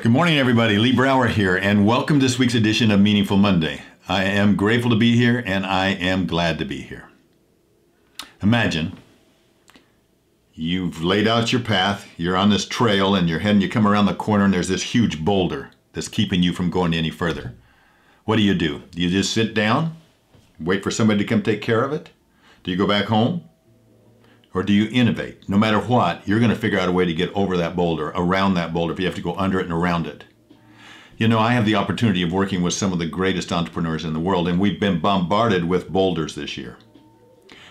Good morning, everybody. Lee Brower here, and welcome to this week's edition of Meaningful Monday. I am grateful to be here, and I am glad to be here. Imagine you've laid out your path, you're on this trail, and you're heading, you come around the corner, and there's this huge boulder that's keeping you from going any further. What do you do? Do you just sit down, wait for somebody to come take care of it? Do you go back home? Or do you innovate? No matter what, you're going to figure out a way to get over that boulder, around that boulder, if you have to go under it and around it. You know, I have the opportunity of working with some of the greatest entrepreneurs in the world, and we've been bombarded with boulders this year.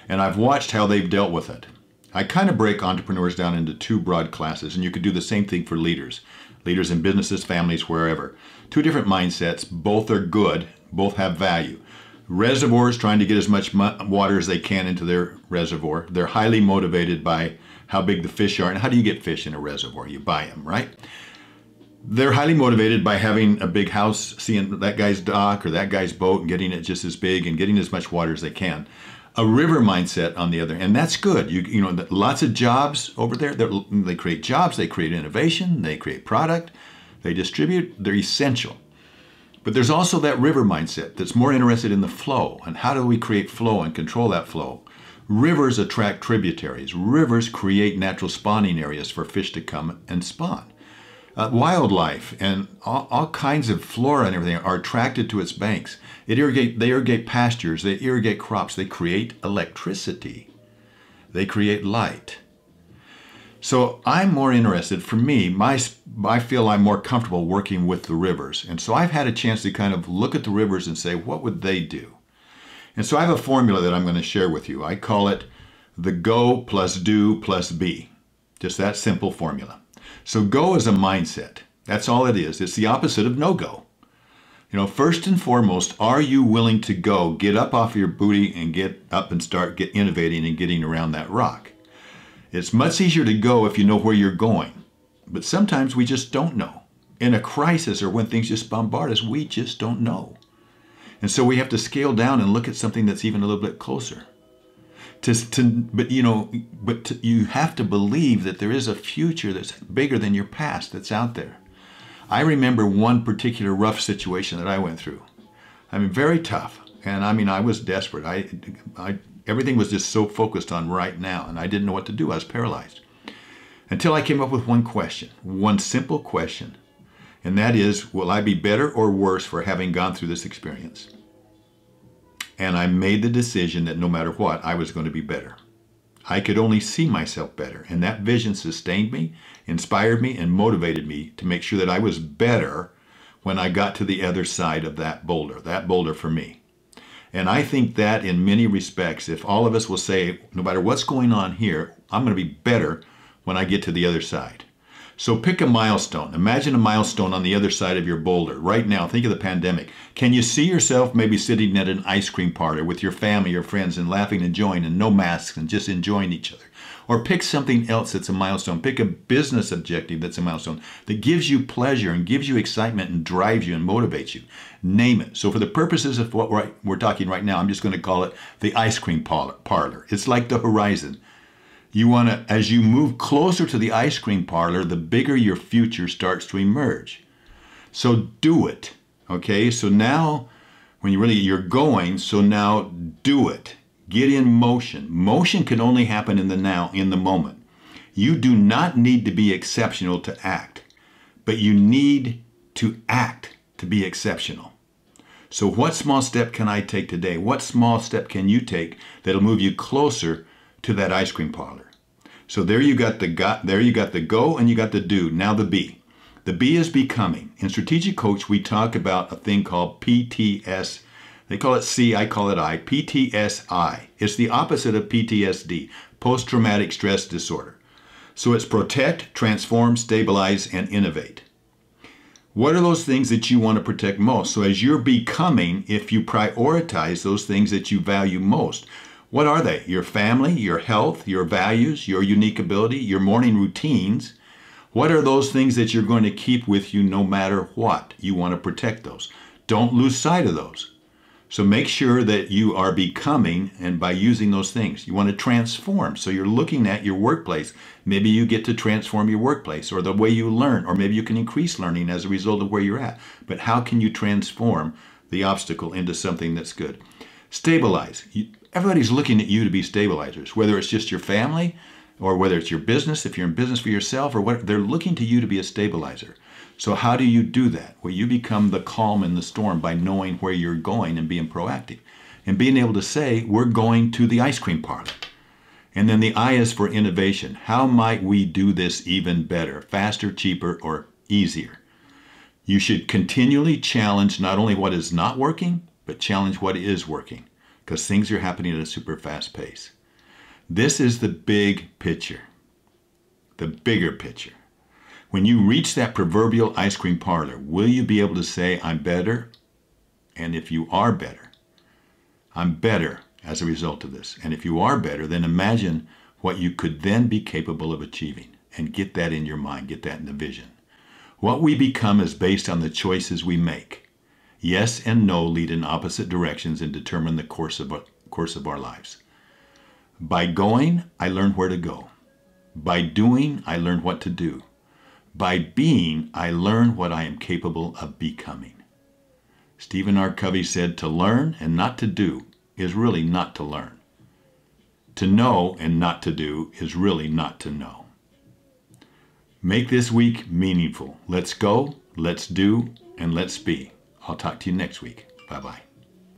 And I've watched how they've dealt with it. I kind of break entrepreneurs down into two broad classes, and you could do the same thing for leaders leaders in businesses, families, wherever. Two different mindsets, both are good, both have value reservoirs trying to get as much water as they can into their reservoir. They're highly motivated by how big the fish are. And how do you get fish in a reservoir? You buy them, right? They're highly motivated by having a big house, seeing that guy's dock or that guy's boat and getting it just as big and getting as much water as they can. A river mindset on the other, and that's good. You, you know, lots of jobs over there. They create jobs, they create innovation, they create product, they distribute. They're essential. But there's also that river mindset that's more interested in the flow and how do we create flow and control that flow. Rivers attract tributaries. Rivers create natural spawning areas for fish to come and spawn. Uh, wildlife and all, all, kinds of flora and everything are attracted to its banks. It irrigate, they irrigate pastures, they irrigate crops, they create electricity, they create light. So I'm more interested, for me, my, I feel I'm more comfortable working with the rivers. And so I've had a chance to kind of look at the rivers and say, what would they do? And so I have a formula that I'm going to share with you. I call it the go plus do plus be. Just that simple formula. So go is a mindset. That's all it is. It's the opposite of no go. You know, first and foremost, are you willing to go, get up off your booty and get up and start get innovating and getting around that rock? It's much easier to go if you know where you're going. But sometimes we just don't know. In a crisis or when things just bombard us, we just don't know. And so we have to scale down and look at something that's even a little bit closer. To, to, but you know, but to, you have to believe that there is a future that's bigger than your past that's out there. I remember one particular rough situation that I went through. I mean, very tough, and I mean, I was desperate. I, I Everything was just so focused on right now, and I didn't know what to do. I was paralyzed. Until I came up with one question, one simple question, and that is Will I be better or worse for having gone through this experience? And I made the decision that no matter what, I was going to be better. I could only see myself better, and that vision sustained me, inspired me, and motivated me to make sure that I was better when I got to the other side of that boulder, that boulder for me. And I think that in many respects, if all of us will say, no matter what's going on here, I'm going to be better when I get to the other side. So pick a milestone. Imagine a milestone on the other side of your boulder. Right now, think of the pandemic. Can you see yourself maybe sitting at an ice cream parlor with your family or friends and laughing and enjoying and no masks and just enjoying each other? Or pick something else that's a milestone. Pick a business objective that's a milestone that gives you pleasure and gives you excitement and drives you and motivates you. Name it. So, for the purposes of what we're, talking right now, I'm just going to call it the ice cream parlor. It's like the horizon. You want to, as you move closer to the ice cream parlor, the bigger your future starts to emerge. So, do it. Okay. So now, when you really you're going, so now do it. Get in motion. Motion can only happen in the now, in the moment. You do not need to be exceptional to act, but you need to act to be exceptional. So, what small step can I take today? What small step can you take that'll move you closer to that ice cream parlor? So there you got the got there you got the go and you got the do. Now the be. The B is becoming. In strategic coach, we talk about a thing called PTS they call it C, I call it I. PTSI. It's the opposite of PTSD, post traumatic stress disorder. So it's protect, transform, stabilize, and innovate. What are those things that you want to protect most? So as you're becoming, if you prioritize those things that you value most, what are they? Your family, your health, your values, your unique ability, your morning routines. What are those things that you're going to keep with you no matter what? You want to protect those. Don't lose sight of those. So make sure that you are becoming and by using those things. You want to transform. So you're looking at your workplace. Maybe you get to transform your workplace or the way you learn, or maybe you can increase learning as a result of where you're at. But how can you transform the obstacle into something that's good? Stabilize. Everybody's looking at you to be stabilizers, whether it's just your family or whether it's your business, if you're in business for yourself or what, they're looking to you to be a stabilizer. So, how do you do that? Well, you become the calm in the storm by knowing where you're going and being proactive and being able to say, We're going to the ice cream parlor. And then the I is for innovation. How might we do this even better, faster, cheaper, or easier? You should continually challenge not only what is not working, but challenge what is working because things are happening at a super fast pace. This is the big picture, the bigger picture. When you reach that proverbial ice cream parlor, will you be able to say, I'm better? And if you are better, I'm better as a result of this. And if you are better, then imagine what you could then be capable of achieving and get that in your mind, get that in the vision. What we become is based on the choices we make. Yes and no lead in opposite directions and determine the course of, course of our lives. By going, I learn where to go. By doing, I learn what to do. By being, I learn what I am capable of becoming. Stephen R. Covey said, To learn and not to do is really not to learn. To know and not to do is really not to know. Make this week meaningful. Let's go, let's do, and let's be. I'll talk to you next week. Bye bye.